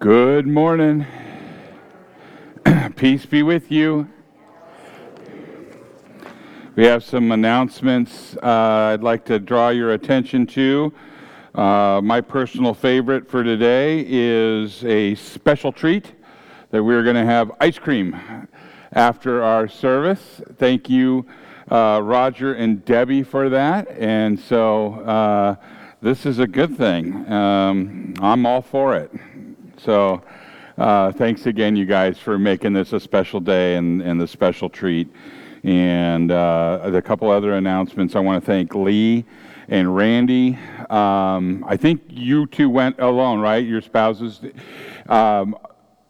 Good morning. Peace be with you. We have some announcements uh, I'd like to draw your attention to. Uh, my personal favorite for today is a special treat that we're going to have ice cream after our service. Thank you, uh, Roger and Debbie, for that. And so uh, this is a good thing. Um, I'm all for it. So uh, thanks again, you guys, for making this a special day and, and the special treat. And uh, a couple other announcements. I want to thank Lee and Randy. Um, I think you two went alone, right? Your spouses. Um,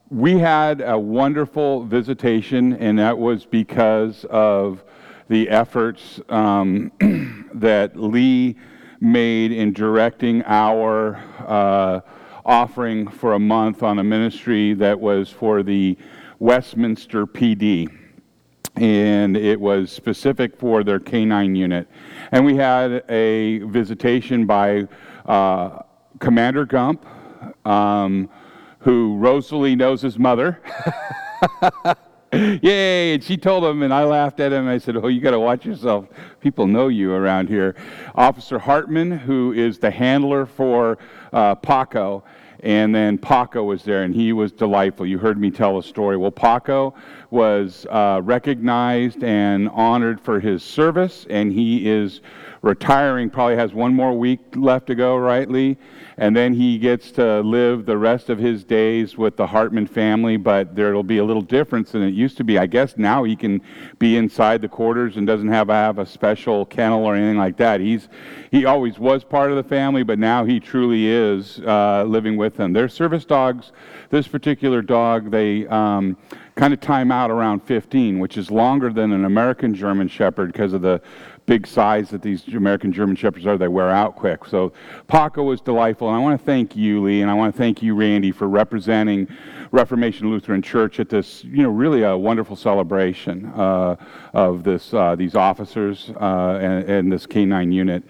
we had a wonderful visitation, and that was because of the efforts um, that Lee made in directing our. Uh, offering for a month on a ministry that was for the Westminster PD. And it was specific for their canine unit. And we had a visitation by uh, Commander Gump, um, who Rosalie knows his mother. Yay! And she told him, and I laughed at him. I said, Oh, you got to watch yourself. People know you around here. Officer Hartman, who is the handler for uh, Paco, and then Paco was there, and he was delightful. You heard me tell a story. Well, Paco was uh, recognized and honored for his service, and he is retiring, probably has one more week left to go, right, Lee? And then he gets to live the rest of his days with the Hartman family, but there'll be a little difference than it used to be. I guess now he can be inside the quarters and doesn't have, have a special kennel or anything like that. He's, he always was part of the family, but now he truly is uh, living with them. They're service dogs. This particular dog, they um, kind of time out around 15, which is longer than an American German Shepherd because of the big size that these American German Shepherds are. They wear out quick. So Paco was delightful. And I want to thank you, Lee, and I want to thank you, Randy, for representing Reformation Lutheran Church at this, you know, really a wonderful celebration uh, of this, uh, these officers uh, and, and, this K9 unit.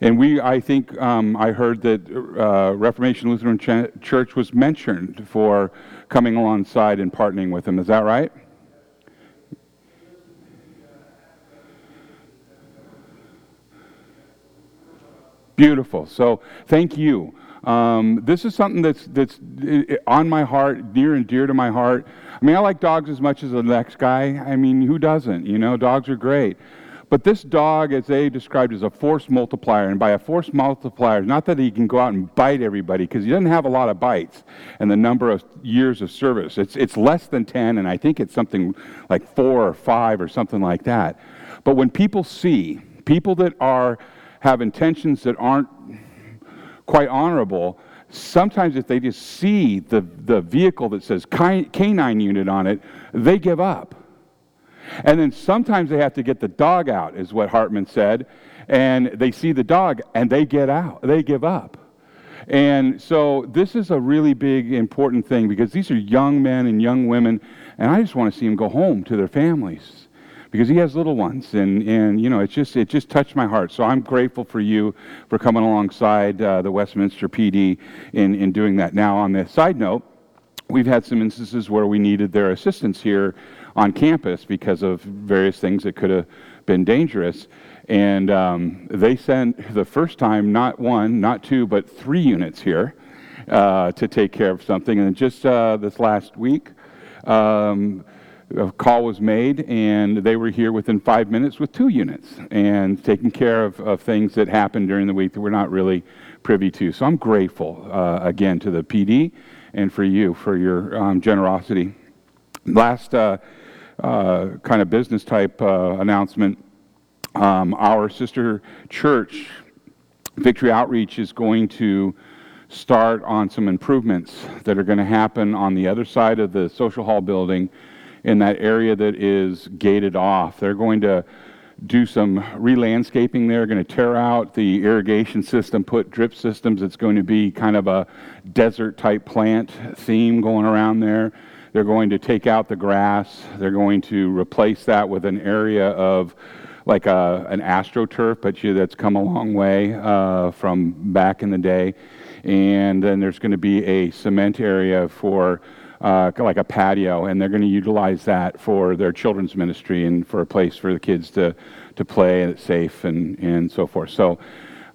And we, I think, um, I heard that uh, Reformation Lutheran Ch- Church was mentioned for coming alongside and partnering with them. Is that right? Beautiful. So thank you. Um, this is something that's that's on my heart, near and dear to my heart. I mean, I like dogs as much as the next guy. I mean, who doesn't? You know, dogs are great. But this dog, as they described, is a force multiplier. And by a force multiplier, not that he can go out and bite everybody, because he doesn't have a lot of bites and the number of years of service. It's, it's less than 10, and I think it's something like four or five or something like that. But when people see, people that are have intentions that aren't quite honorable, sometimes if they just see the, the vehicle that says canine unit on it, they give up. And then sometimes they have to get the dog out, is what Hartman said. And they see the dog and they get out, they give up. And so this is a really big, important thing because these are young men and young women, and I just want to see them go home to their families because he has little ones, and, and you know, it just, it just touched my heart. So I'm grateful for you for coming alongside uh, the Westminster PD in, in doing that. Now, on the side note, we've had some instances where we needed their assistance here on campus because of various things that could have been dangerous. And um, they sent the first time not one, not two, but three units here uh, to take care of something. And just uh, this last week, um, a call was made, and they were here within five minutes with two units and taking care of, of things that happened during the week that we're not really privy to. So I'm grateful uh, again to the PD and for you for your um, generosity. Last uh, uh, kind of business type uh, announcement um, our sister church, Victory Outreach, is going to start on some improvements that are going to happen on the other side of the social hall building in that area that is gated off. They're going to do some re-landscaping there, going to tear out the irrigation system, put drip systems. It's going to be kind of a desert type plant theme going around there. They're going to take out the grass. They're going to replace that with an area of like a, an astroturf, but you, that's come a long way uh, from back in the day. and then there's going to be a cement area for uh, like a patio, and they're going to utilize that for their children's ministry and for a place for the kids to, to play and it's safe and, and so forth. So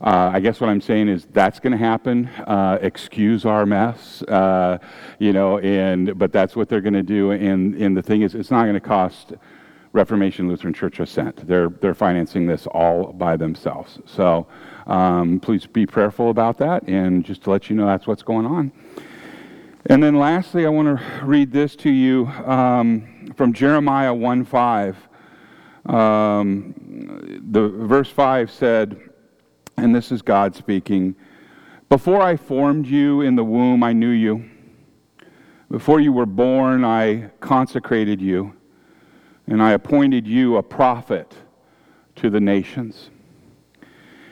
uh, I guess what I'm saying is that's going to happen. Uh, excuse our mess, uh, you know, and but that's what they're going to do. And, and the thing is, it's not going to cost Reformation Lutheran Church a cent. They're, they're financing this all by themselves. So um, please be prayerful about that. And just to let you know, that's what's going on. And then lastly, I want to read this to you um, from Jeremiah 1 5. Um, the verse 5 said, and this is God speaking Before I formed you in the womb, I knew you. Before you were born, I consecrated you, and I appointed you a prophet to the nations.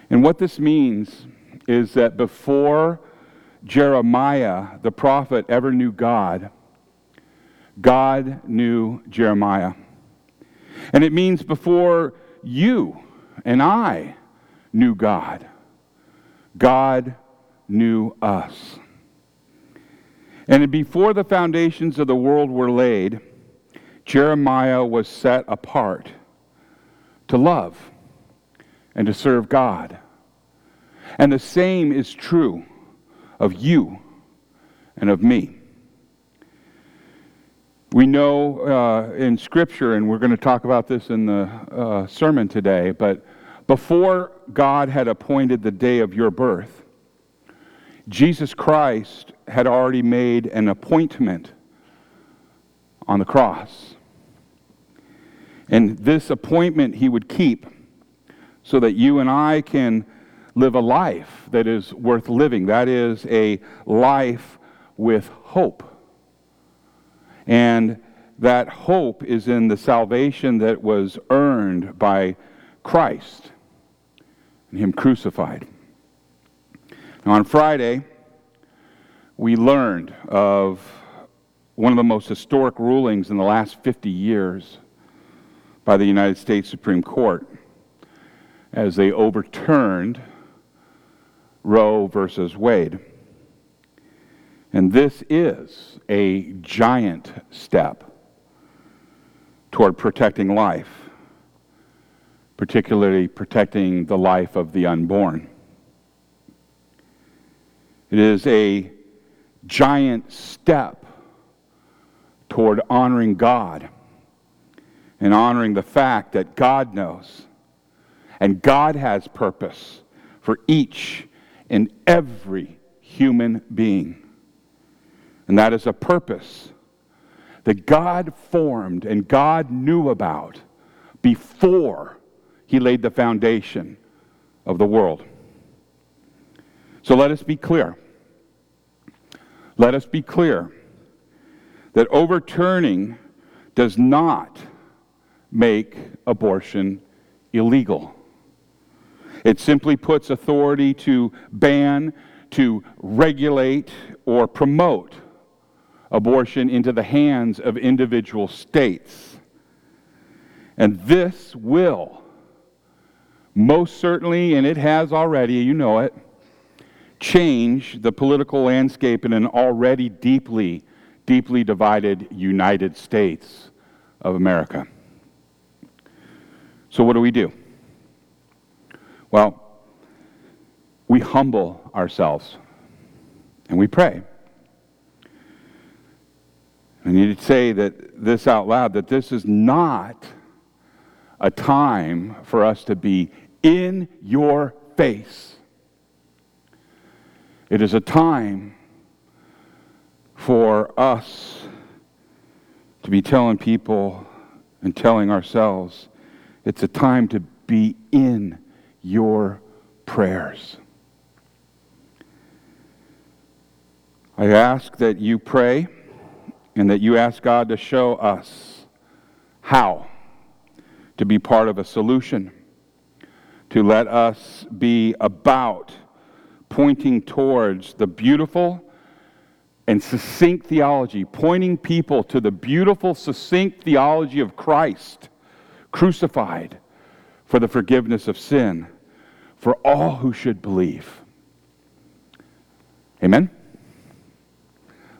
And what this means is that before Jeremiah, the prophet, ever knew God, God knew Jeremiah. And it means before you and I knew God, God knew us. And before the foundations of the world were laid, Jeremiah was set apart to love and to serve God. And the same is true of you and of me. We know uh, in Scripture, and we're going to talk about this in the uh, sermon today, but before God had appointed the day of your birth, Jesus Christ had already made an appointment on the cross. And this appointment he would keep so that you and I can live a life that is worth living. That is a life with hope. And that hope is in the salvation that was earned by Christ and Him crucified. Now, on Friday, we learned of one of the most historic rulings in the last 50 years by the United States Supreme Court as they overturned Roe versus Wade. And this is a giant step toward protecting life, particularly protecting the life of the unborn. It is a giant step toward honoring God and honoring the fact that God knows and God has purpose for each in every human being. And that is a purpose that God formed and God knew about before He laid the foundation of the world. So let us be clear. Let us be clear that overturning does not make abortion illegal. It simply puts authority to ban, to regulate, or promote abortion into the hands of individual states. And this will most certainly, and it has already, you know it, change the political landscape in an already deeply, deeply divided United States of America. So, what do we do? Well, we humble ourselves and we pray. I need to say that this out loud that this is not a time for us to be in your face. It is a time for us to be telling people and telling ourselves it's a time to be in your prayers. I ask that you pray and that you ask God to show us how to be part of a solution, to let us be about pointing towards the beautiful and succinct theology, pointing people to the beautiful, succinct theology of Christ crucified for the forgiveness of sin for all who should believe. Amen?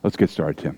Let's get started, Tim.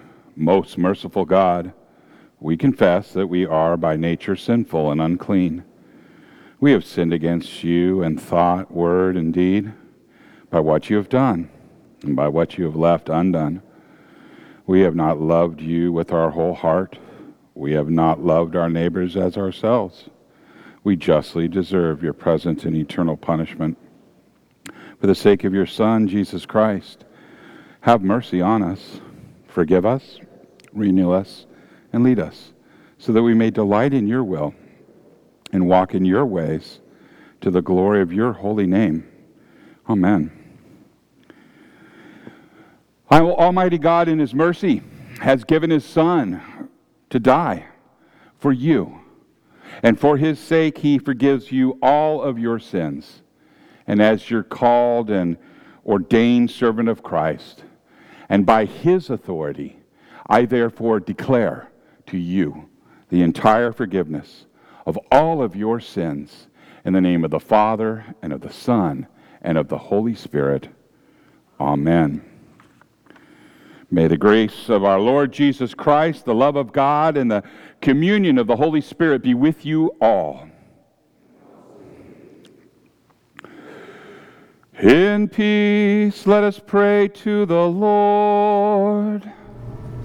most merciful God. We confess that we are by nature sinful and unclean. We have sinned against you in thought, word, and deed, by what you have done, and by what you have left undone. We have not loved you with our whole heart. We have not loved our neighbors as ourselves. We justly deserve your present and eternal punishment. For the sake of your Son, Jesus Christ, have mercy on us, forgive us, renew us, and lead us, so that we may delight in your will and walk in your ways to the glory of your holy name. Amen. Almighty God, in His mercy, has given His Son to die for you. And for his sake, he forgives you all of your sins. And as your called and ordained servant of Christ, and by his authority, I therefore declare to you the entire forgiveness of all of your sins in the name of the Father, and of the Son, and of the Holy Spirit. Amen. May the grace of our Lord Jesus Christ, the love of God, and the communion of the Holy Spirit be with you all. In peace, let us pray to the Lord.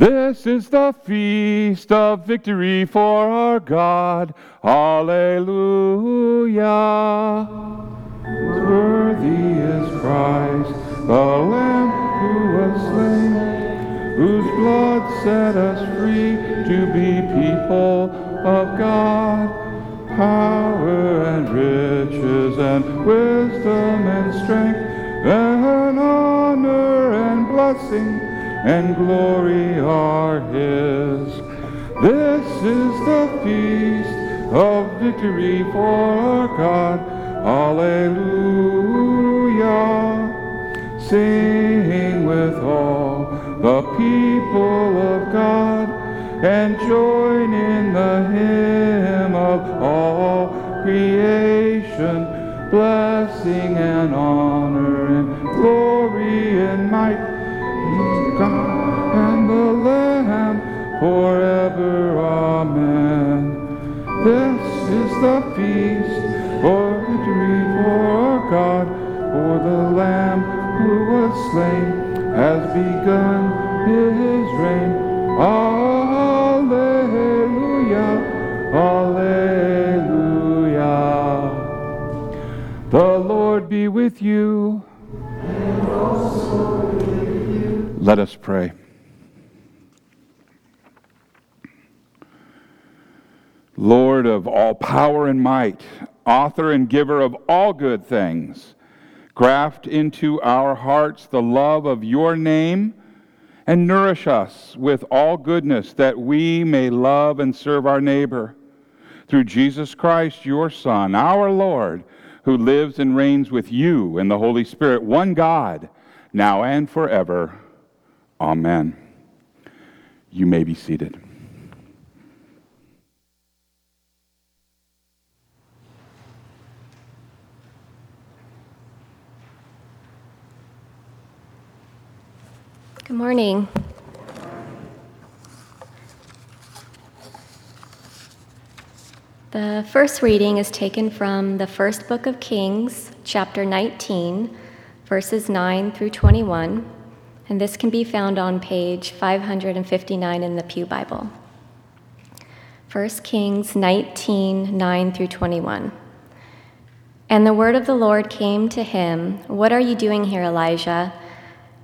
This is the feast of victory for our God. Alleluia. Worthy is Christ, the Lamb who was slain, whose blood set us free to be people of God. Power and riches and wisdom and strength and honor and blessing and glory are his. This is the feast of victory for our God. Alleluia. Sing with all the people of God and join in the hymn of all creation, blessing and honor and glory and might the Lamb forever. Amen. This is the feast for victory for God, for the Lamb who was slain has begun his reign. Alleluia, Alleluia. The Lord be with you. Let us pray. Lord of all power and might, author and giver of all good things, graft into our hearts the love of your name and nourish us with all goodness that we may love and serve our neighbor. Through Jesus Christ, your Son, our Lord, who lives and reigns with you in the Holy Spirit, one God, now and forever. Amen. You may be seated. Good morning. The first reading is taken from the first book of Kings, chapter 19, verses 9 through 21, and this can be found on page 559 in the Pew Bible. 1 Kings 19, 9 through 21. And the word of the Lord came to him What are you doing here, Elijah?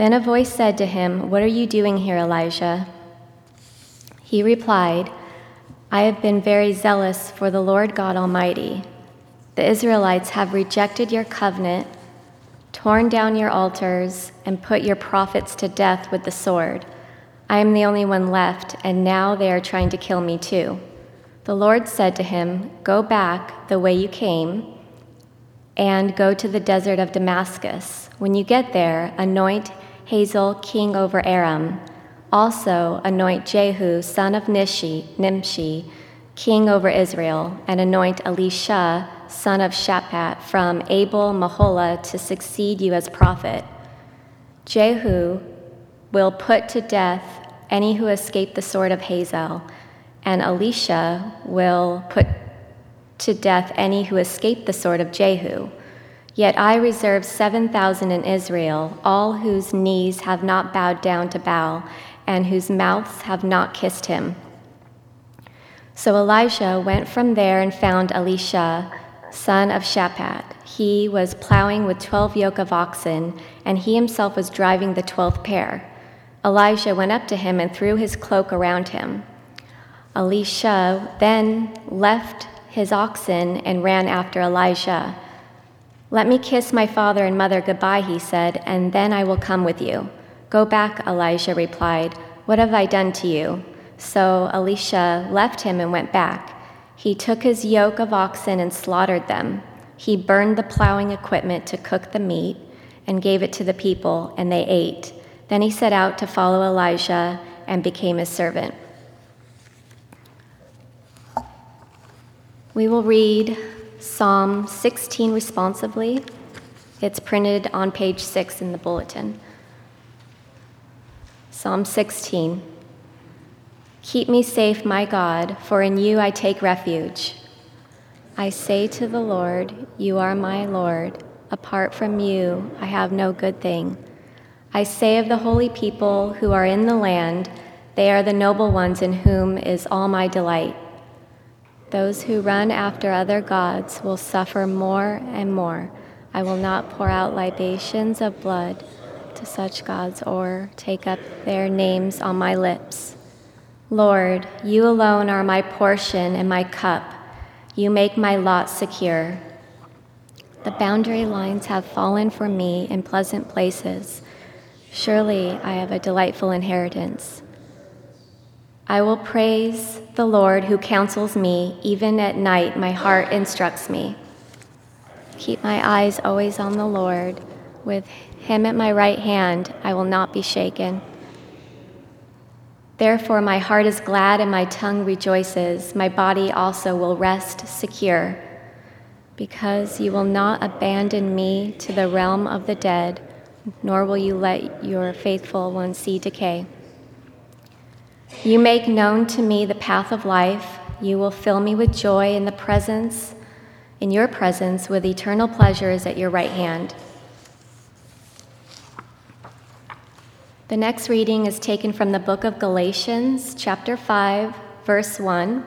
Then a voice said to him, What are you doing here, Elijah? He replied, I have been very zealous for the Lord God Almighty. The Israelites have rejected your covenant, torn down your altars, and put your prophets to death with the sword. I am the only one left, and now they are trying to kill me too. The Lord said to him, Go back the way you came and go to the desert of Damascus. When you get there, anoint Hazael king over Aram. Also anoint Jehu son of Nishi, Nimshi king over Israel, and anoint Elisha son of Shaphat from Abel Meholah to succeed you as prophet. Jehu will put to death any who escape the sword of Hazael, and Elisha will put to death any who escape the sword of Jehu. Yet I reserve 7,000 in Israel, all whose knees have not bowed down to Baal, and whose mouths have not kissed him. So Elijah went from there and found Elisha, son of Shaphat. He was plowing with 12 yoke of oxen, and he himself was driving the twelfth pair. Elijah went up to him and threw his cloak around him. Elisha then left his oxen and ran after Elijah. Let me kiss my father and mother goodbye, he said, and then I will come with you. Go back, Elijah replied. What have I done to you? So Elisha left him and went back. He took his yoke of oxen and slaughtered them. He burned the plowing equipment to cook the meat and gave it to the people, and they ate. Then he set out to follow Elijah and became his servant. We will read Psalm 16 responsively. It's printed on page 6 in the bulletin. Psalm 16 Keep me safe, my God, for in you I take refuge. I say to the Lord, You are my Lord. Apart from you, I have no good thing. I say of the holy people who are in the land, they are the noble ones in whom is all my delight. Those who run after other gods will suffer more and more. I will not pour out libations of blood to such gods or take up their names on my lips. Lord, you alone are my portion and my cup. You make my lot secure. The boundary lines have fallen for me in pleasant places. Surely I have a delightful inheritance. I will praise the Lord who counsels me. Even at night, my heart instructs me. Keep my eyes always on the Lord. With him at my right hand, I will not be shaken. Therefore, my heart is glad and my tongue rejoices. My body also will rest secure, because you will not abandon me to the realm of the dead nor will you let your faithful one see decay. You make known to me the path of life. You will fill me with joy in the presence, in your presence, with eternal pleasures at your right hand. The next reading is taken from the book of Galatians, chapter 5, verse 1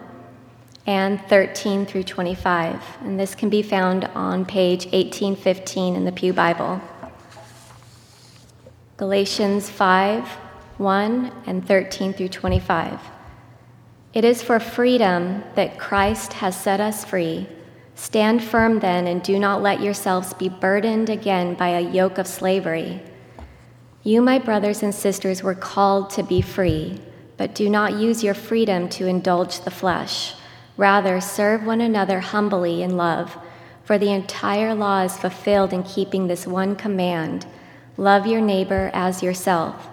and 13 through 25. And this can be found on page 1815 in the Pew Bible. Galatians 5 1 and 13 through 25. It is for freedom that Christ has set us free. Stand firm then, and do not let yourselves be burdened again by a yoke of slavery. You, my brothers and sisters, were called to be free, but do not use your freedom to indulge the flesh. Rather, serve one another humbly in love, for the entire law is fulfilled in keeping this one command Love your neighbor as yourself.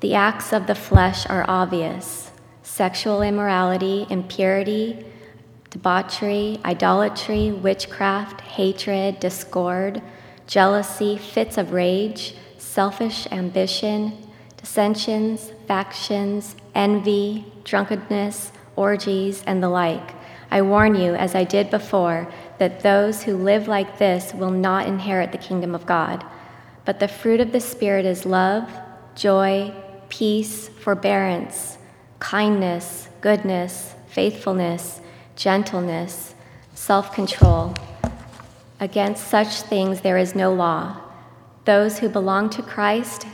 The acts of the flesh are obvious sexual immorality, impurity, debauchery, idolatry, witchcraft, hatred, discord, jealousy, fits of rage, selfish ambition, dissensions, factions, envy, drunkenness, orgies, and the like. I warn you, as I did before, that those who live like this will not inherit the kingdom of God. But the fruit of the Spirit is love, joy, peace, forbearance, kindness, goodness, faithfulness, gentleness, self control. Against such things there is no law. Those who belong to Christ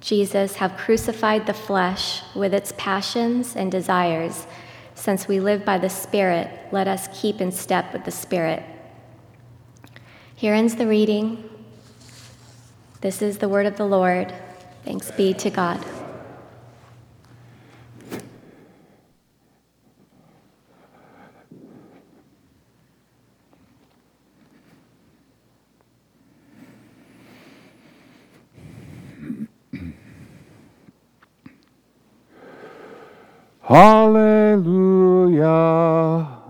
Jesus have crucified the flesh with its passions and desires. Since we live by the Spirit, let us keep in step with the Spirit. Here ends the reading. This is the word of the Lord. Thanks be to God. Hallelujah,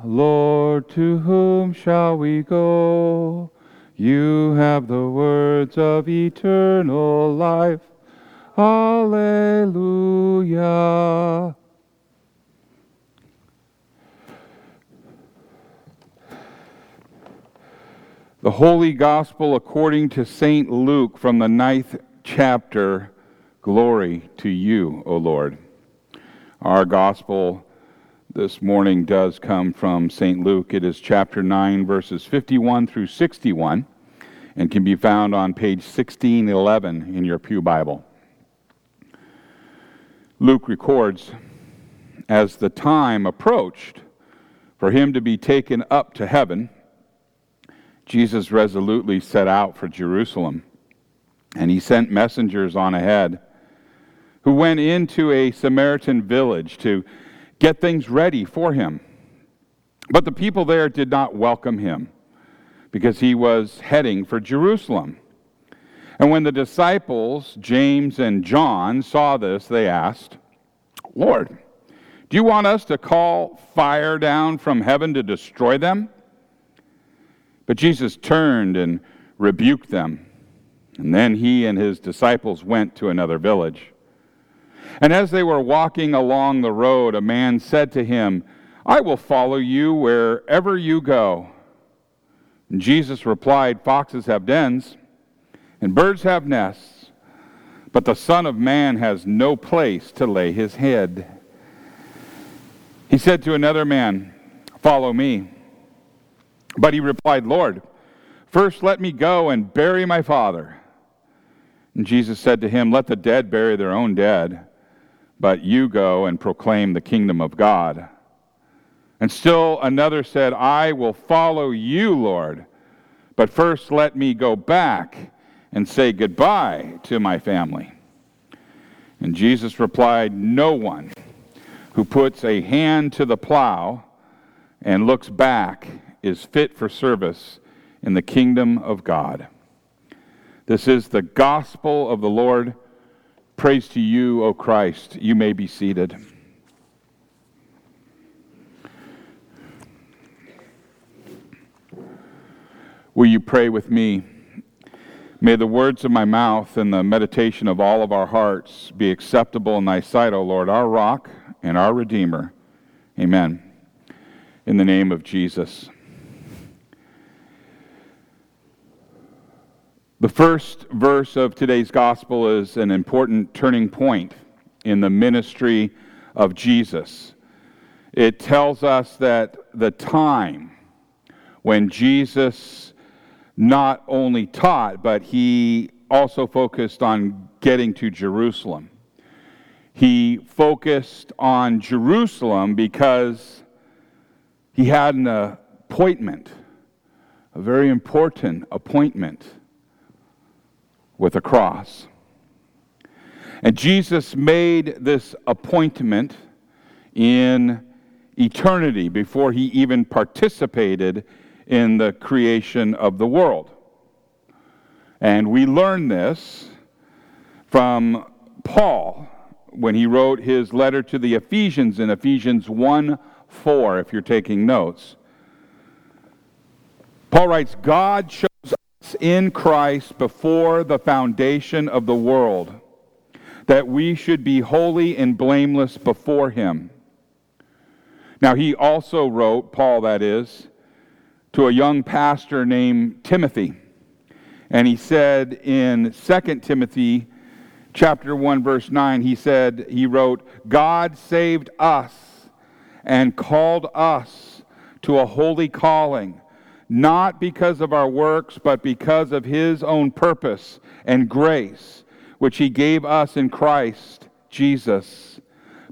Lord, to whom shall we go? You have the words of eternal life. Hallelujah. The Holy Gospel according to St. Luke from the ninth chapter. Glory to you, O Lord. Our Gospel this morning does come from St. Luke. It is chapter 9, verses 51 through 61, and can be found on page 1611 in your Pew Bible. Luke records As the time approached for him to be taken up to heaven, Jesus resolutely set out for Jerusalem, and he sent messengers on ahead who went into a Samaritan village to get things ready for him. But the people there did not welcome him because he was heading for Jerusalem. And when the disciples, James and John, saw this, they asked, Lord, do you want us to call fire down from heaven to destroy them? But Jesus turned and rebuked them. And then he and his disciples went to another village. And as they were walking along the road, a man said to him, I will follow you wherever you go. And Jesus replied, Foxes have dens, and birds have nests, but the Son of Man has no place to lay his head. He said to another man, Follow me. But he replied, Lord, first let me go and bury my father. And Jesus said to him, Let the dead bury their own dead, but you go and proclaim the kingdom of God. And still another said, I will follow you, Lord, but first let me go back and say goodbye to my family. And Jesus replied, No one who puts a hand to the plow and looks back is fit for service in the kingdom of God. This is the gospel of the Lord. Praise to you, O Christ. You may be seated. Will you pray with me? May the words of my mouth and the meditation of all of our hearts be acceptable in thy sight, O Lord, our rock and our Redeemer. Amen. In the name of Jesus. The first verse of today's gospel is an important turning point in the ministry of Jesus. It tells us that the time when Jesus not only taught, but he also focused on getting to Jerusalem. He focused on Jerusalem because he had an appointment, a very important appointment with a cross. And Jesus made this appointment in eternity before he even participated in the creation of the world. And we learn this from Paul when he wrote his letter to the Ephesians in Ephesians 1 4, if you're taking notes. Paul writes, God chose us in Christ before the foundation of the world, that we should be holy and blameless before him. Now, he also wrote, Paul that is, to a young pastor named Timothy. And he said in 2 Timothy chapter 1 verse 9 he said he wrote God saved us and called us to a holy calling not because of our works but because of his own purpose and grace which he gave us in Christ Jesus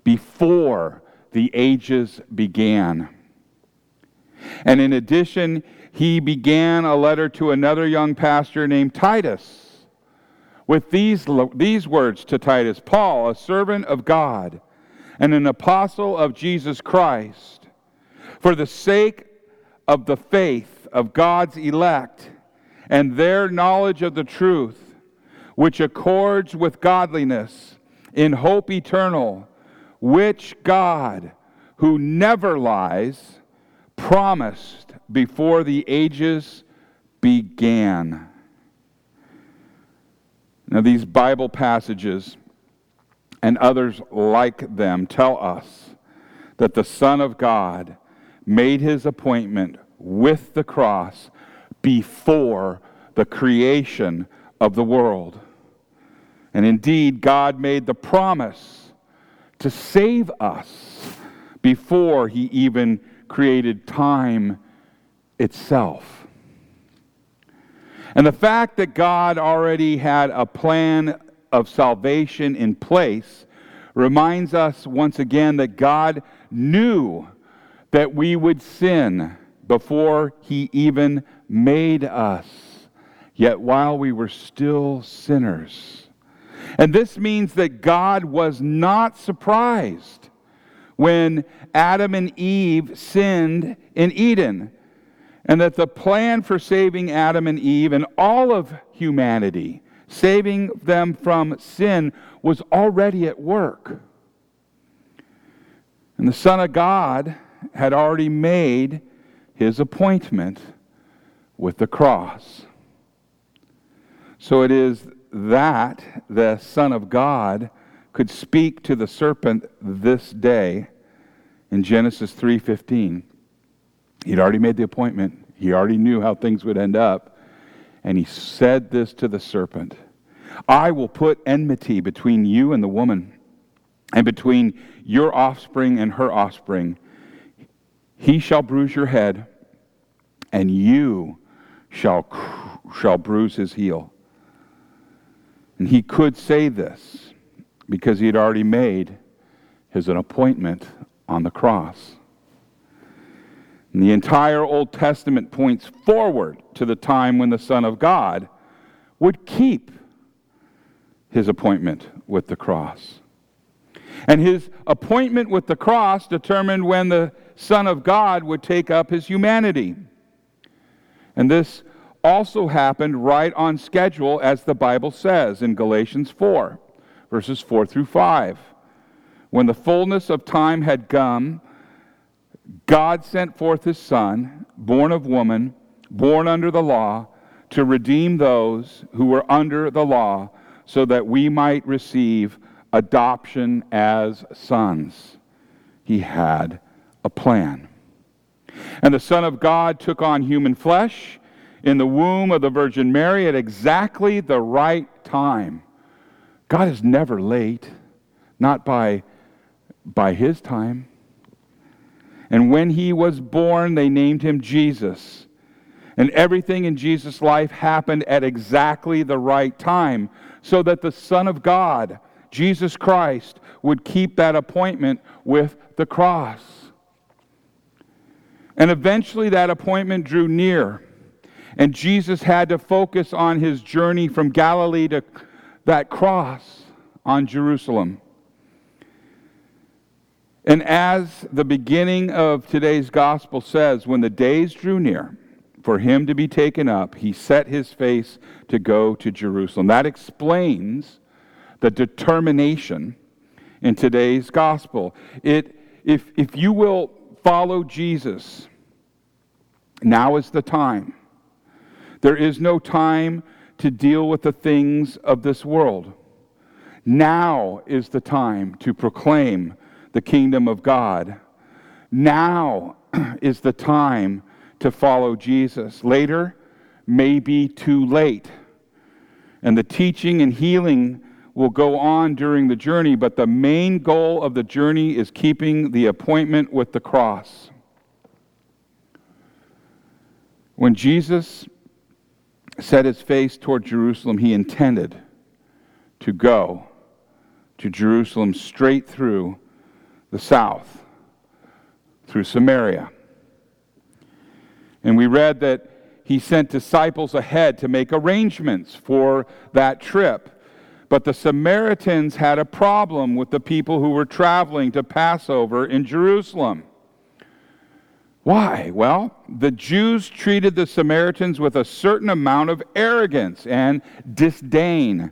before the ages began and in addition he began a letter to another young pastor named Titus with these, these words to Titus Paul, a servant of God and an apostle of Jesus Christ, for the sake of the faith of God's elect and their knowledge of the truth, which accords with godliness in hope eternal, which God, who never lies, promised before the ages began. Now, these Bible passages and others like them tell us that the Son of God made his appointment with the cross before the creation of the world. And indeed, God made the promise to save us before he even created time itself. And the fact that God already had a plan of salvation in place reminds us once again that God knew that we would sin before He even made us, yet while we were still sinners. And this means that God was not surprised when Adam and Eve sinned in Eden and that the plan for saving Adam and Eve and all of humanity, saving them from sin, was already at work. And the Son of God had already made his appointment with the cross. So it is that the Son of God could speak to the serpent this day in Genesis 3:15. He'd already made the appointment, he already knew how things would end up. And he said this to the serpent I will put enmity between you and the woman, and between your offspring and her offspring. He shall bruise your head, and you shall, shall bruise his heel. And he could say this because he had already made his an appointment on the cross. And the entire Old Testament points forward to the time when the Son of God would keep his appointment with the cross. And his appointment with the cross determined when the Son of God would take up his humanity. And this also happened right on schedule, as the Bible says in Galatians 4, verses 4 through 5. When the fullness of time had come, God sent forth his Son, born of woman, born under the law, to redeem those who were under the law, so that we might receive adoption as sons. He had a plan. And the Son of God took on human flesh in the womb of the Virgin Mary at exactly the right time. God is never late, not by, by his time. And when he was born, they named him Jesus. And everything in Jesus' life happened at exactly the right time, so that the Son of God, Jesus Christ, would keep that appointment with the cross. And eventually that appointment drew near, and Jesus had to focus on his journey from Galilee to that cross on Jerusalem. And as the beginning of today's gospel says, when the days drew near for him to be taken up, he set his face to go to Jerusalem. That explains the determination in today's gospel. It, if, if you will follow Jesus, now is the time. There is no time to deal with the things of this world. Now is the time to proclaim the kingdom of God. Now is the time to follow Jesus. Later may be too late. And the teaching and healing will go on during the journey, but the main goal of the journey is keeping the appointment with the cross. When Jesus set his face toward Jerusalem, he intended to go to Jerusalem straight through the south, through Samaria. And we read that he sent disciples ahead to make arrangements for that trip. But the Samaritans had a problem with the people who were traveling to Passover in Jerusalem. Why? Well, the Jews treated the Samaritans with a certain amount of arrogance and disdain.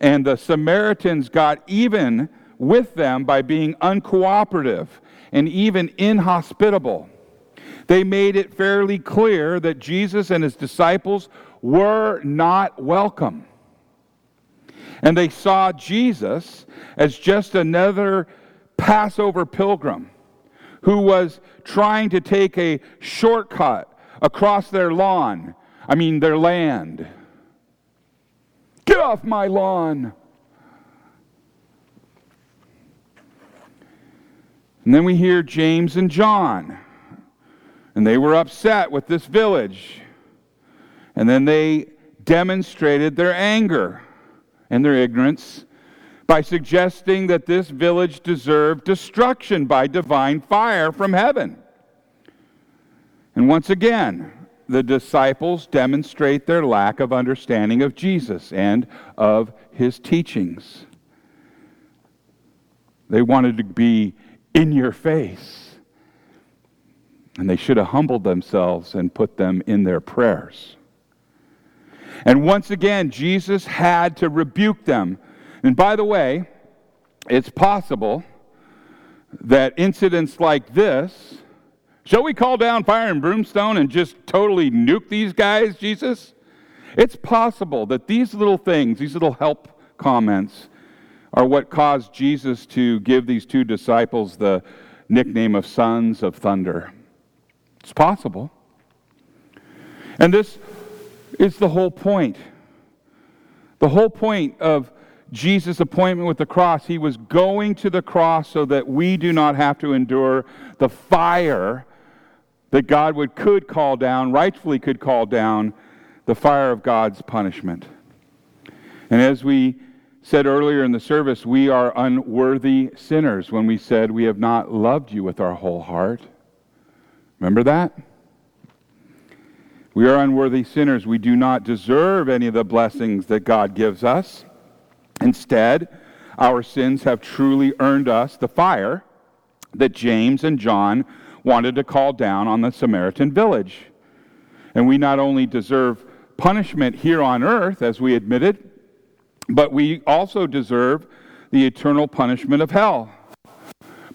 And the Samaritans got even with them by being uncooperative and even inhospitable they made it fairly clear that Jesus and his disciples were not welcome. And they saw Jesus as just another Passover pilgrim who was trying to take a shortcut across their lawn, I mean, their land. Get off my lawn! And then we hear James and John and they were upset with this village. And then they demonstrated their anger and their ignorance by suggesting that this village deserved destruction by divine fire from heaven. And once again, the disciples demonstrate their lack of understanding of Jesus and of his teachings. They wanted to be in your face. And they should have humbled themselves and put them in their prayers. And once again, Jesus had to rebuke them. And by the way, it's possible that incidents like this, shall we call down fire and brimstone and just totally nuke these guys, Jesus? It's possible that these little things, these little help comments, are what caused Jesus to give these two disciples the nickname of sons of thunder. It's possible. And this is the whole point. The whole point of Jesus' appointment with the cross, he was going to the cross so that we do not have to endure the fire that God would could call down, rightfully could call down, the fire of God's punishment. And as we said earlier in the service, we are unworthy sinners when we said we have not loved you with our whole heart. Remember that? We are unworthy sinners. We do not deserve any of the blessings that God gives us. Instead, our sins have truly earned us the fire that James and John wanted to call down on the Samaritan village. And we not only deserve punishment here on earth, as we admitted, but we also deserve the eternal punishment of hell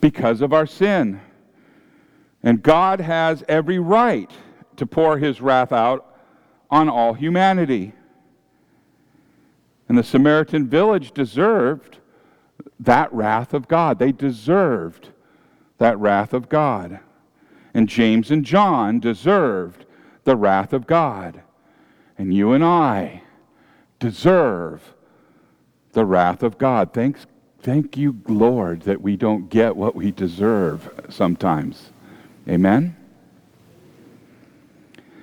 because of our sin. And God has every right to pour his wrath out on all humanity. And the Samaritan village deserved that wrath of God. They deserved that wrath of God. And James and John deserved the wrath of God. And you and I deserve the wrath of God. Thanks, thank you, Lord, that we don't get what we deserve sometimes. Amen?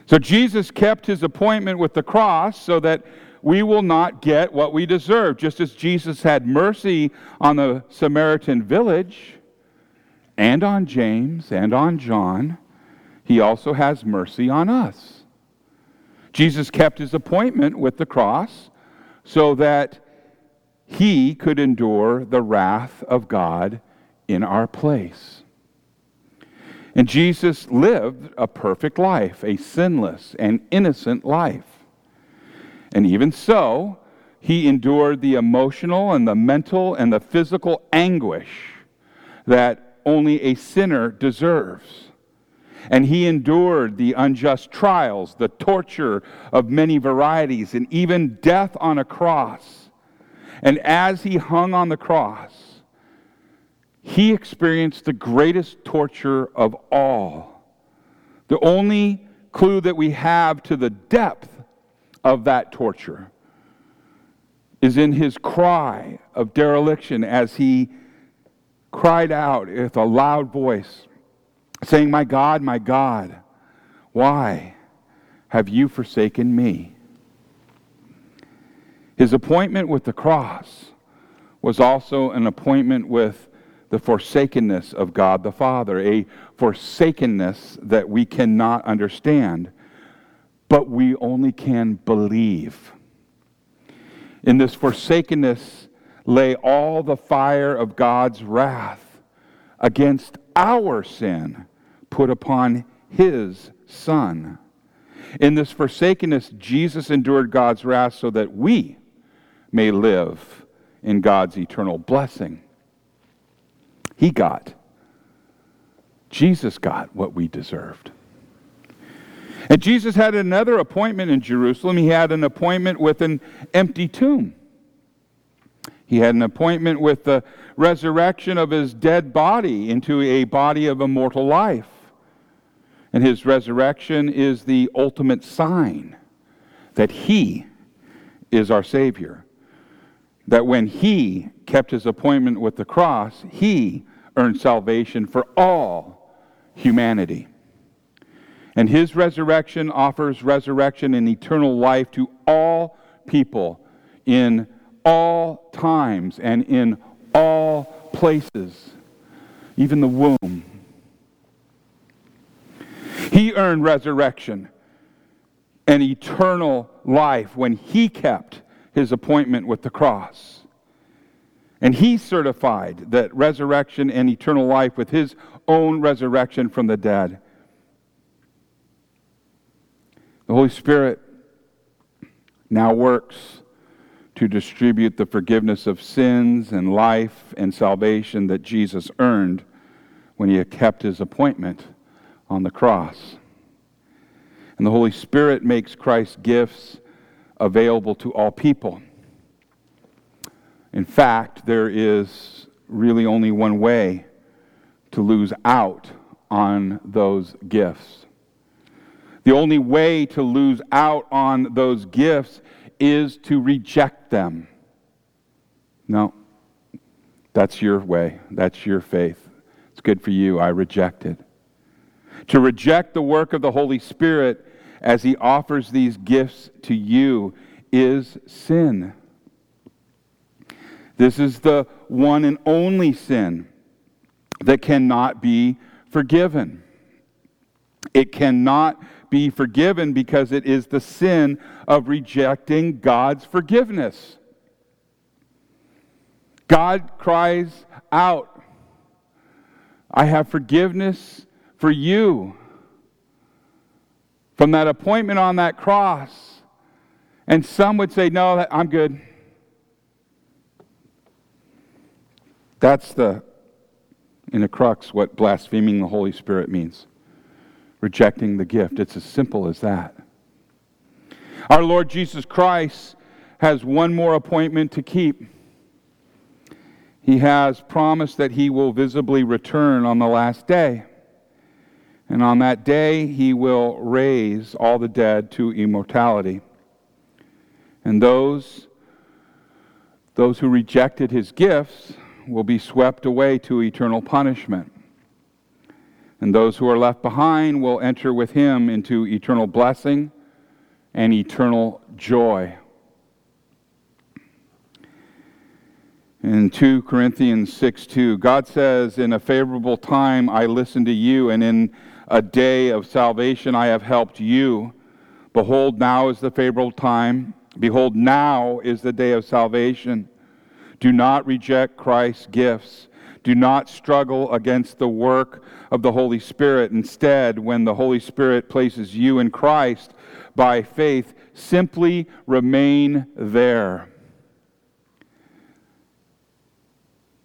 So Jesus kept his appointment with the cross so that we will not get what we deserve. Just as Jesus had mercy on the Samaritan village and on James and on John, he also has mercy on us. Jesus kept his appointment with the cross so that he could endure the wrath of God in our place. And Jesus lived a perfect life, a sinless and innocent life. And even so, he endured the emotional and the mental and the physical anguish that only a sinner deserves. And he endured the unjust trials, the torture of many varieties, and even death on a cross. And as he hung on the cross, he experienced the greatest torture of all. The only clue that we have to the depth of that torture is in his cry of dereliction as he cried out with a loud voice saying, My God, my God, why have you forsaken me? His appointment with the cross was also an appointment with the forsakenness of God the Father, a forsakenness that we cannot understand, but we only can believe. In this forsakenness lay all the fire of God's wrath against our sin put upon his Son. In this forsakenness, Jesus endured God's wrath so that we may live in God's eternal blessing. He got, Jesus got what we deserved. And Jesus had another appointment in Jerusalem. He had an appointment with an empty tomb. He had an appointment with the resurrection of his dead body into a body of immortal life. And his resurrection is the ultimate sign that he is our Savior. That when he kept his appointment with the cross, he earned salvation for all humanity. And his resurrection offers resurrection and eternal life to all people in all times and in all places, even the womb. He earned resurrection and eternal life when he kept his appointment with the cross. And he certified that resurrection and eternal life with his own resurrection from the dead. The Holy Spirit now works to distribute the forgiveness of sins and life and salvation that Jesus earned when he had kept his appointment on the cross. And the Holy Spirit makes Christ's gifts available to all people. In fact, there is really only one way to lose out on those gifts. The only way to lose out on those gifts is to reject them. No, that's your way. That's your faith. It's good for you. I reject it. To reject the work of the Holy Spirit as He offers these gifts to you is sin. This is the one and only sin that cannot be forgiven. It cannot be forgiven because it is the sin of rejecting God's forgiveness. God cries out, I have forgiveness for you. From that appointment on that cross. And some would say, No, I'm good. That's the, in the crux, what blaspheming the Holy Spirit means rejecting the gift. It's as simple as that. Our Lord Jesus Christ has one more appointment to keep. He has promised that he will visibly return on the last day. And on that day, he will raise all the dead to immortality. And those, those who rejected his gifts will be swept away to eternal punishment and those who are left behind will enter with him into eternal blessing and eternal joy. In 2 Corinthians 6 2, God says, In a favorable time I listened to you, and in a day of salvation I have helped you. Behold, now is the favorable time. Behold, now is the day of salvation. Do not reject Christ's gifts Do not struggle against the work of the Holy Spirit. Instead, when the Holy Spirit places you in Christ by faith, simply remain there.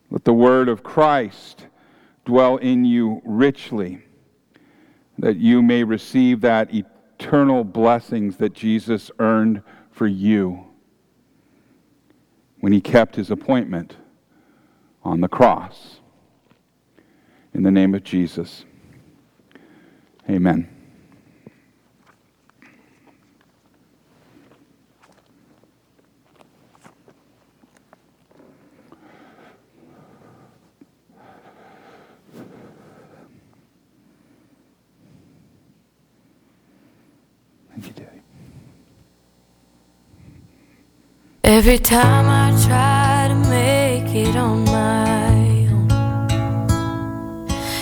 Let the word of Christ dwell in you richly, that you may receive that eternal blessings that Jesus earned for you when he kept his appointment on the cross. In the name of Jesus, amen. Every time I try to make it on my own,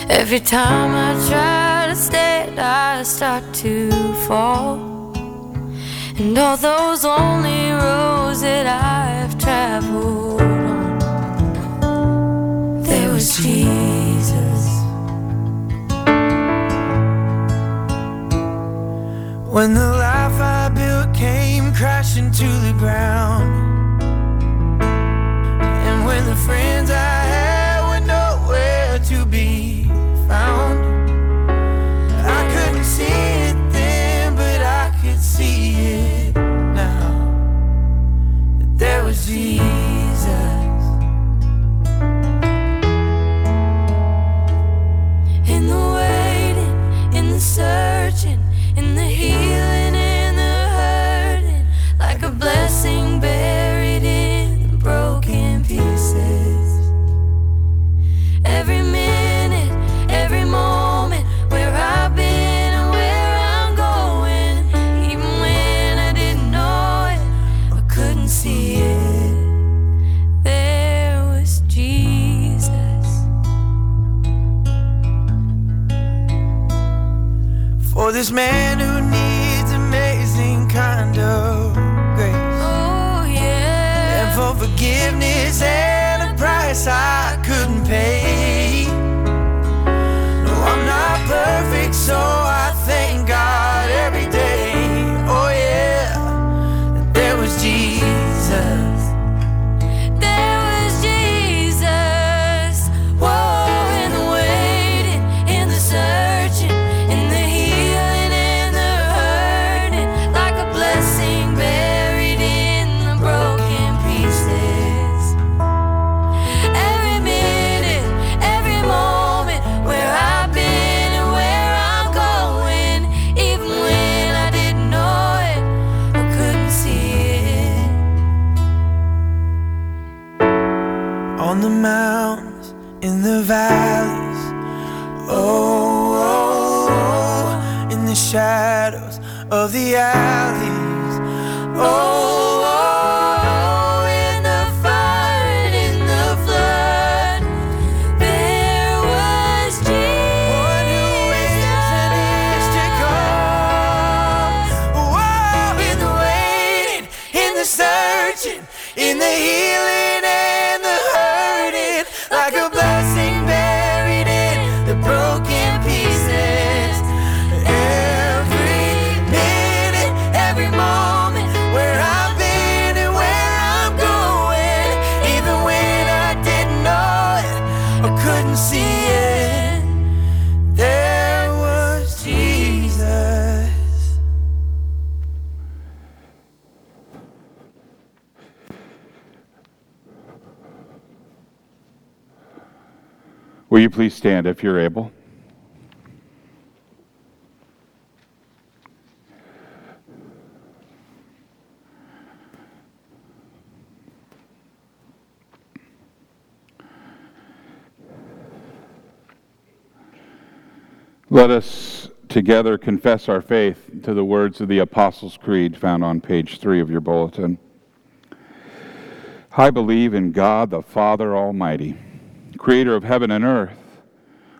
every time I try to stand, I start to fall. And all those only roads that I've traveled on, there was Jesus. When the life I built came crashing to the ground, and when the friends I of the alleys. Please stand if you're able? Let us together confess our faith to the words of the Apostles' Creed found on page three of your bulletin. I believe in God the Father Almighty, creator of heaven and earth.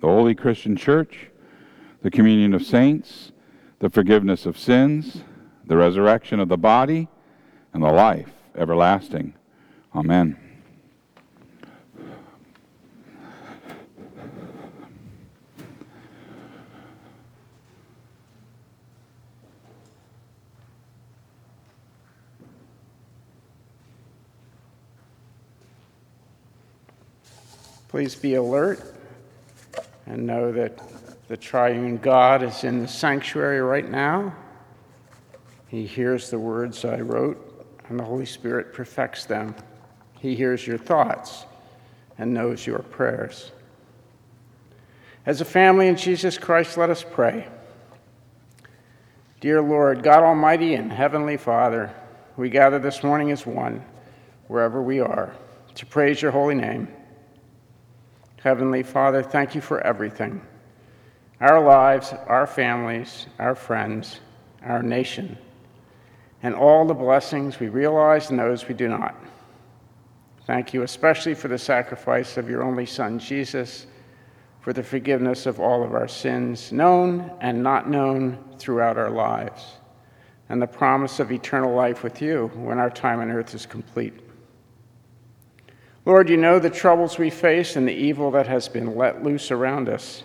the holy Christian church, the communion of saints, the forgiveness of sins, the resurrection of the body, and the life everlasting. Amen. Please be alert and know that the triune God is in the sanctuary right now. He hears the words I wrote, and the Holy Spirit perfects them. He hears your thoughts and knows your prayers. As a family in Jesus Christ, let us pray. Dear Lord, God Almighty and Heavenly Father, we gather this morning as one, wherever we are, to praise your holy name. Heavenly Father, thank you for everything our lives, our families, our friends, our nation, and all the blessings we realize and those we do not. Thank you especially for the sacrifice of your only Son, Jesus, for the forgiveness of all of our sins, known and not known, throughout our lives, and the promise of eternal life with you when our time on earth is complete. Lord, you know the troubles we face and the evil that has been let loose around us.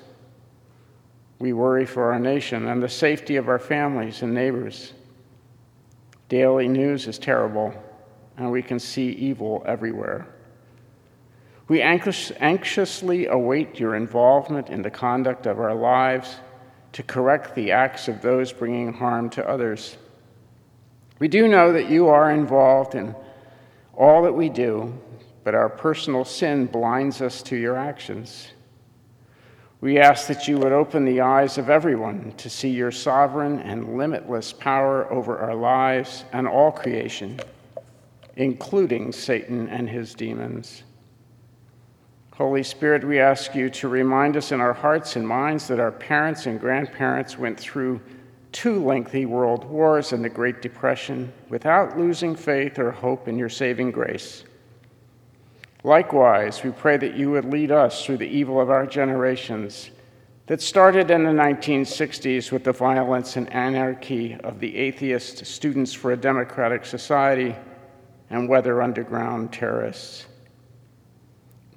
We worry for our nation and the safety of our families and neighbors. Daily news is terrible, and we can see evil everywhere. We anxious, anxiously await your involvement in the conduct of our lives to correct the acts of those bringing harm to others. We do know that you are involved in all that we do, but our personal sin blinds us to your actions. We ask that you would open the eyes of everyone to see your sovereign and limitless power over our lives and all creation, including Satan and his demons. Holy Spirit, we ask you to remind us in our hearts and minds that our parents and grandparents went through two lengthy world wars and the Great Depression without losing faith or hope in your saving grace. Likewise, we pray that you would lead us through the evil of our generations that started in the 1960s with the violence and anarchy of the atheist Students for a Democratic Society and Weather Underground terrorists.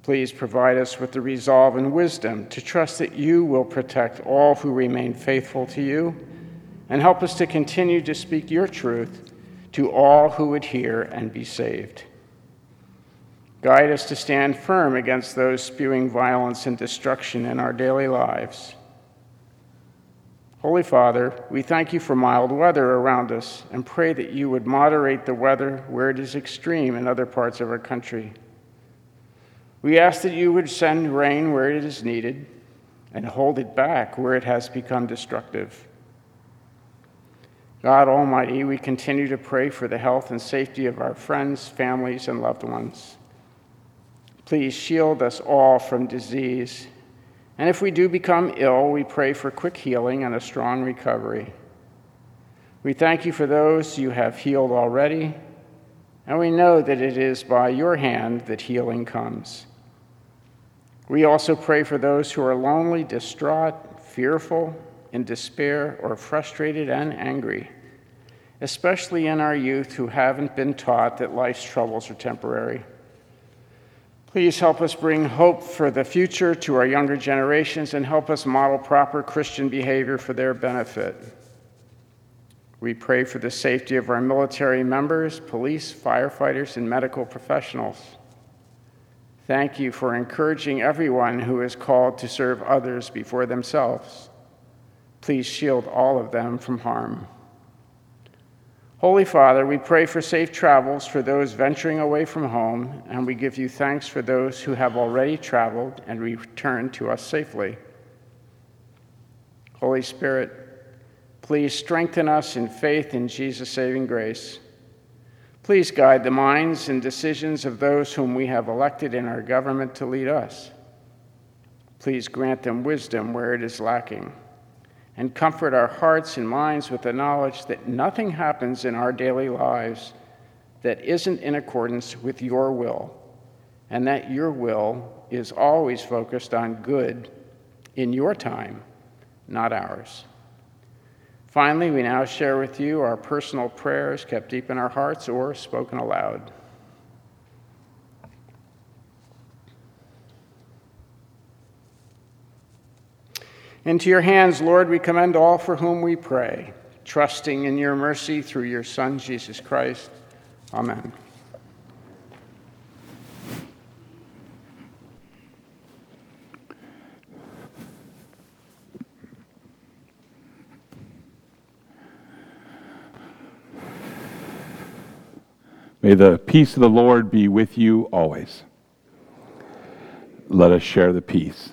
Please provide us with the resolve and wisdom to trust that you will protect all who remain faithful to you and help us to continue to speak your truth to all who would hear and be saved. Guide us to stand firm against those spewing violence and destruction in our daily lives. Holy Father, we thank you for mild weather around us and pray that you would moderate the weather where it is extreme in other parts of our country. We ask that you would send rain where it is needed and hold it back where it has become destructive. God Almighty, we continue to pray for the health and safety of our friends, families, and loved ones. Please shield us all from disease. And if we do become ill, we pray for quick healing and a strong recovery. We thank you for those you have healed already, and we know that it is by your hand that healing comes. We also pray for those who are lonely, distraught, fearful, in despair, or frustrated and angry, especially in our youth who haven't been taught that life's troubles are temporary. Please help us bring hope for the future to our younger generations and help us model proper Christian behavior for their benefit. We pray for the safety of our military members, police, firefighters, and medical professionals. Thank you for encouraging everyone who is called to serve others before themselves. Please shield all of them from harm. Holy Father, we pray for safe travels for those venturing away from home, and we give you thanks for those who have already traveled and returned to us safely. Holy Spirit, please strengthen us in faith in Jesus' saving grace. Please guide the minds and decisions of those whom we have elected in our government to lead us. Please grant them wisdom where it is lacking, and comfort our hearts and minds with the knowledge that nothing happens in our daily lives that isn't in accordance with your will, and that your will is always focused on good in your time, not ours. Finally, we now share with you our personal prayers kept deep in our hearts or spoken aloud. Into your hands, Lord, we commend all for whom we pray, trusting in your mercy through your Son, Jesus Christ. Amen. May the peace of the Lord be with you always. Let us share the peace.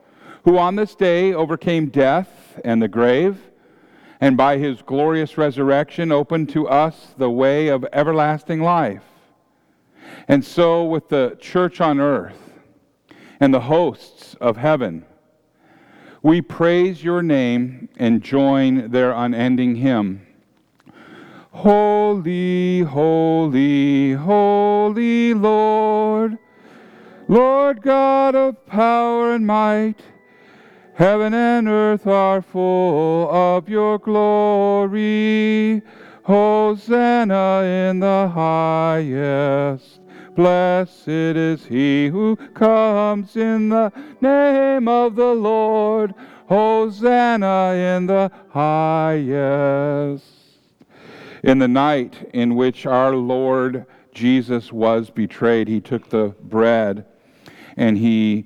who on this day overcame death and the grave, and by his glorious resurrection opened to us the way of everlasting life. And so, with the church on earth and the hosts of heaven, we praise your name and join their unending hymn. Holy, holy, holy Lord, Lord God of power and might, heaven and earth are full of your glory. Hosanna in the highest. Blessed is he who comes in the name of the Lord. Hosanna in the highest. In the night in which our Lord Jesus was betrayed, he took the bread and he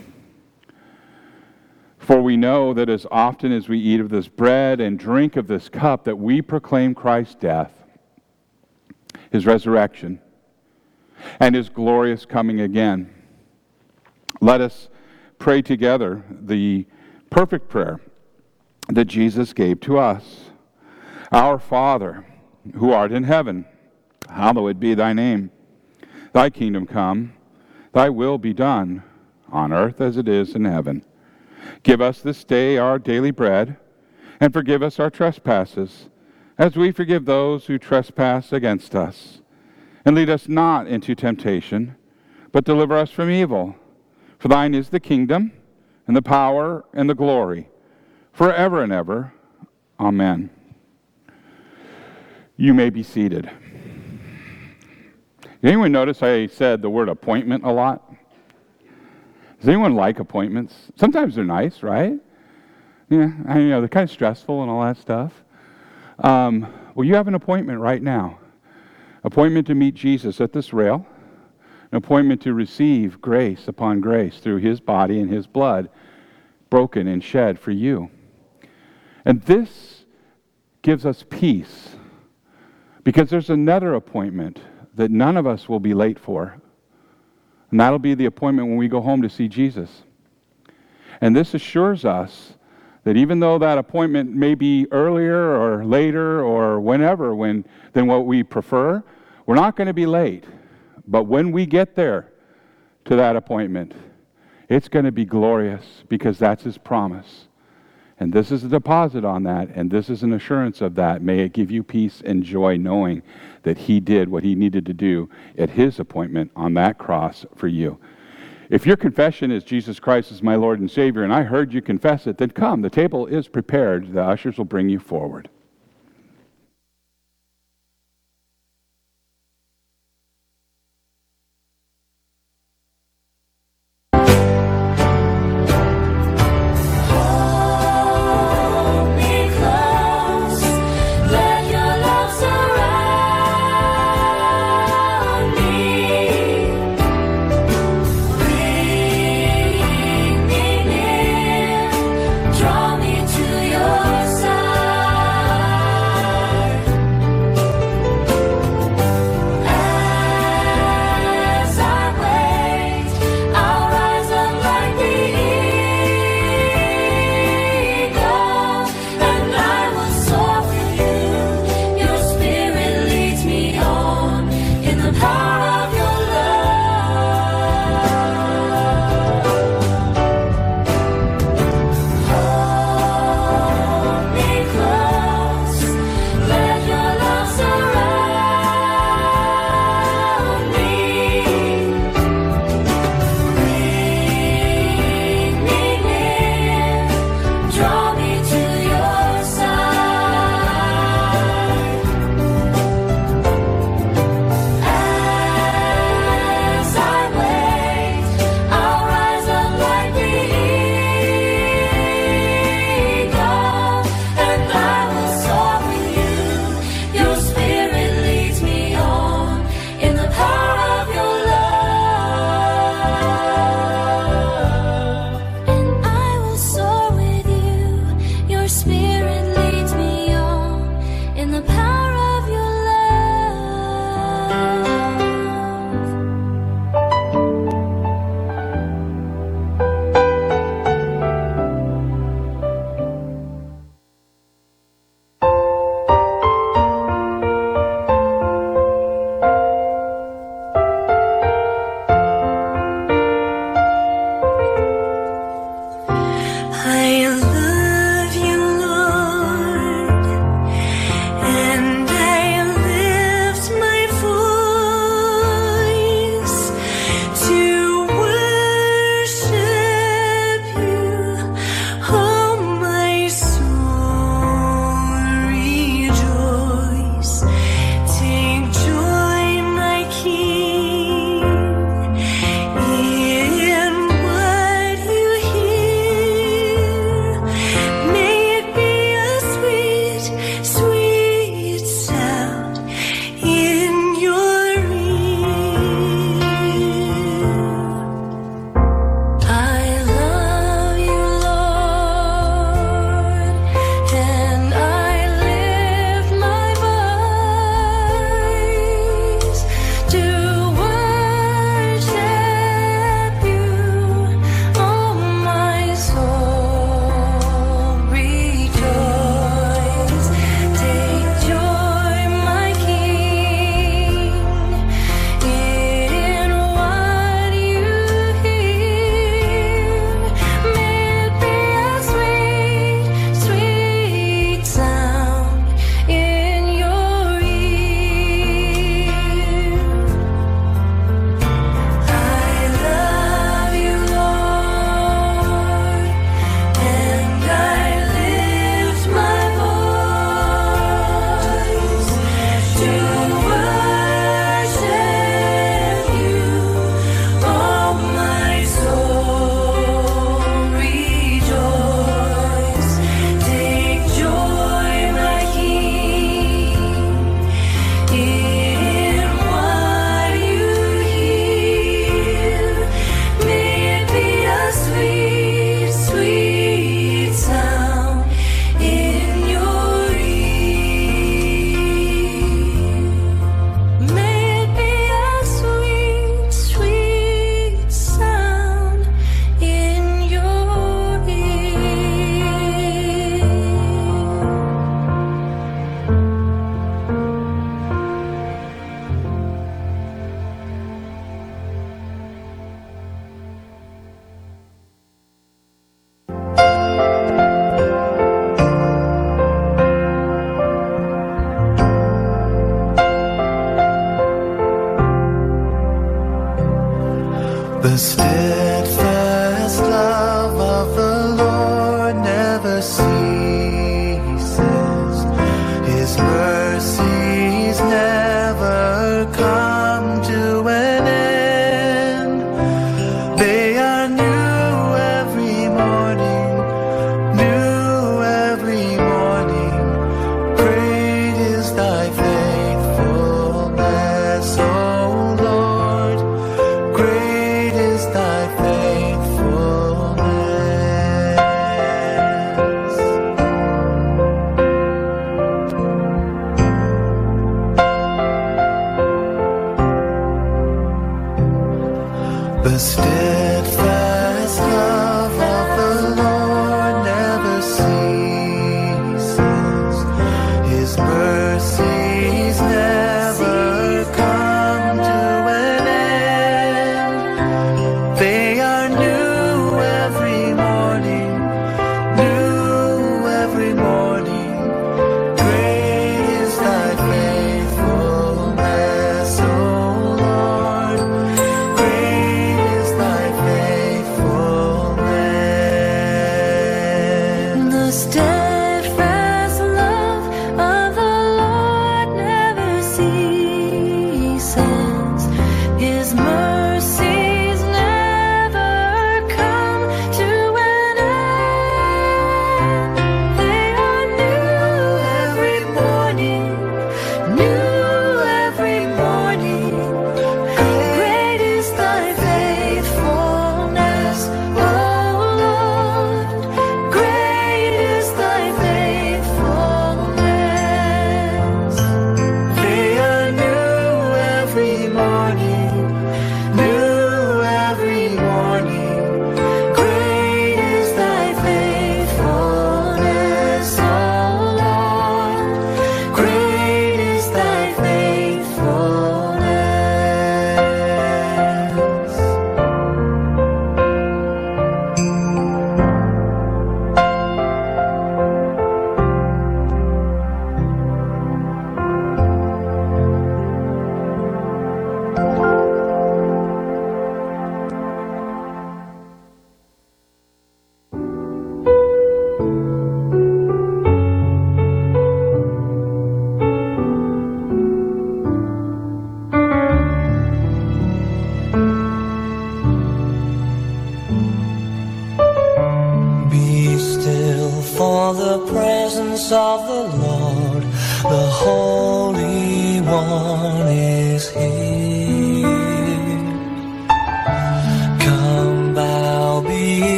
For we know that as often as we eat of this bread and drink of this cup, that we proclaim Christ's death, his resurrection, and his glorious coming again. Let us pray together the perfect prayer that Jesus gave to us. Our Father, who art in heaven, hallowed be thy name. Thy kingdom come, thy will be done, on earth as it is in heaven. Give us this day our daily bread, and forgive us our trespasses, as we forgive those who trespass against us and lead us not into temptation, but deliver us from evil. For thine is the kingdom, and the power, and the glory, forever and ever. Amen. You may be seated. Did anyone notice I said the word appointment a lot? Does anyone like appointments? Sometimes they're nice, right? Yeah, I know they're kind of stressful and all that stuff. Um, well, you have an appointment right now appointment to meet Jesus at this rail, an appointment to receive grace upon grace through his body and his blood broken and shed for you. And this gives us peace because there's another appointment that none of us will be late for. And that'll be the appointment when we go home to see Jesus. And this assures us that even though that appointment may be earlier or later or whenever when, than what we prefer, we're not going to be late. But when we get there to that appointment, it's going to be glorious because that's his promise. And this is a deposit on that, and this is an assurance of that. May it give you peace and joy knowing that he did what he needed to do at his appointment on that cross for you. If your confession is Jesus Christ is my Lord and Savior, and I heard you confess it, then come. The table is prepared. The ushers will bring you forward.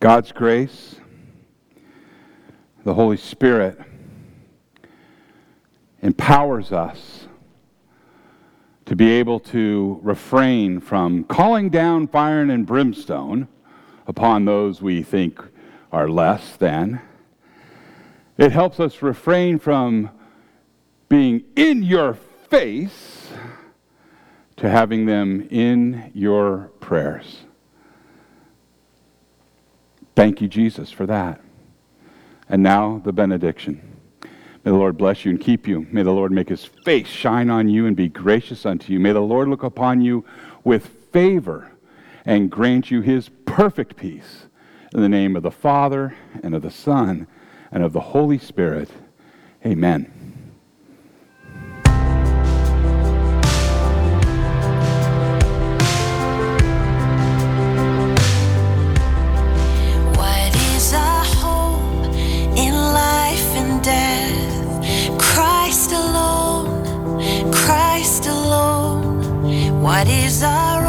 God's grace, the Holy Spirit, empowers us to be able to refrain from calling down fire and brimstone upon those we think are less than. It helps us refrain from being in your face to having them in your prayers. Thank you, Jesus, for that. And now the benediction. May the Lord bless you and keep you. May the Lord make his face shine on you and be gracious unto you. May the Lord look upon you with favor and grant you his perfect peace. In the name of the Father, and of the Son, and of the Holy Spirit. Amen. Our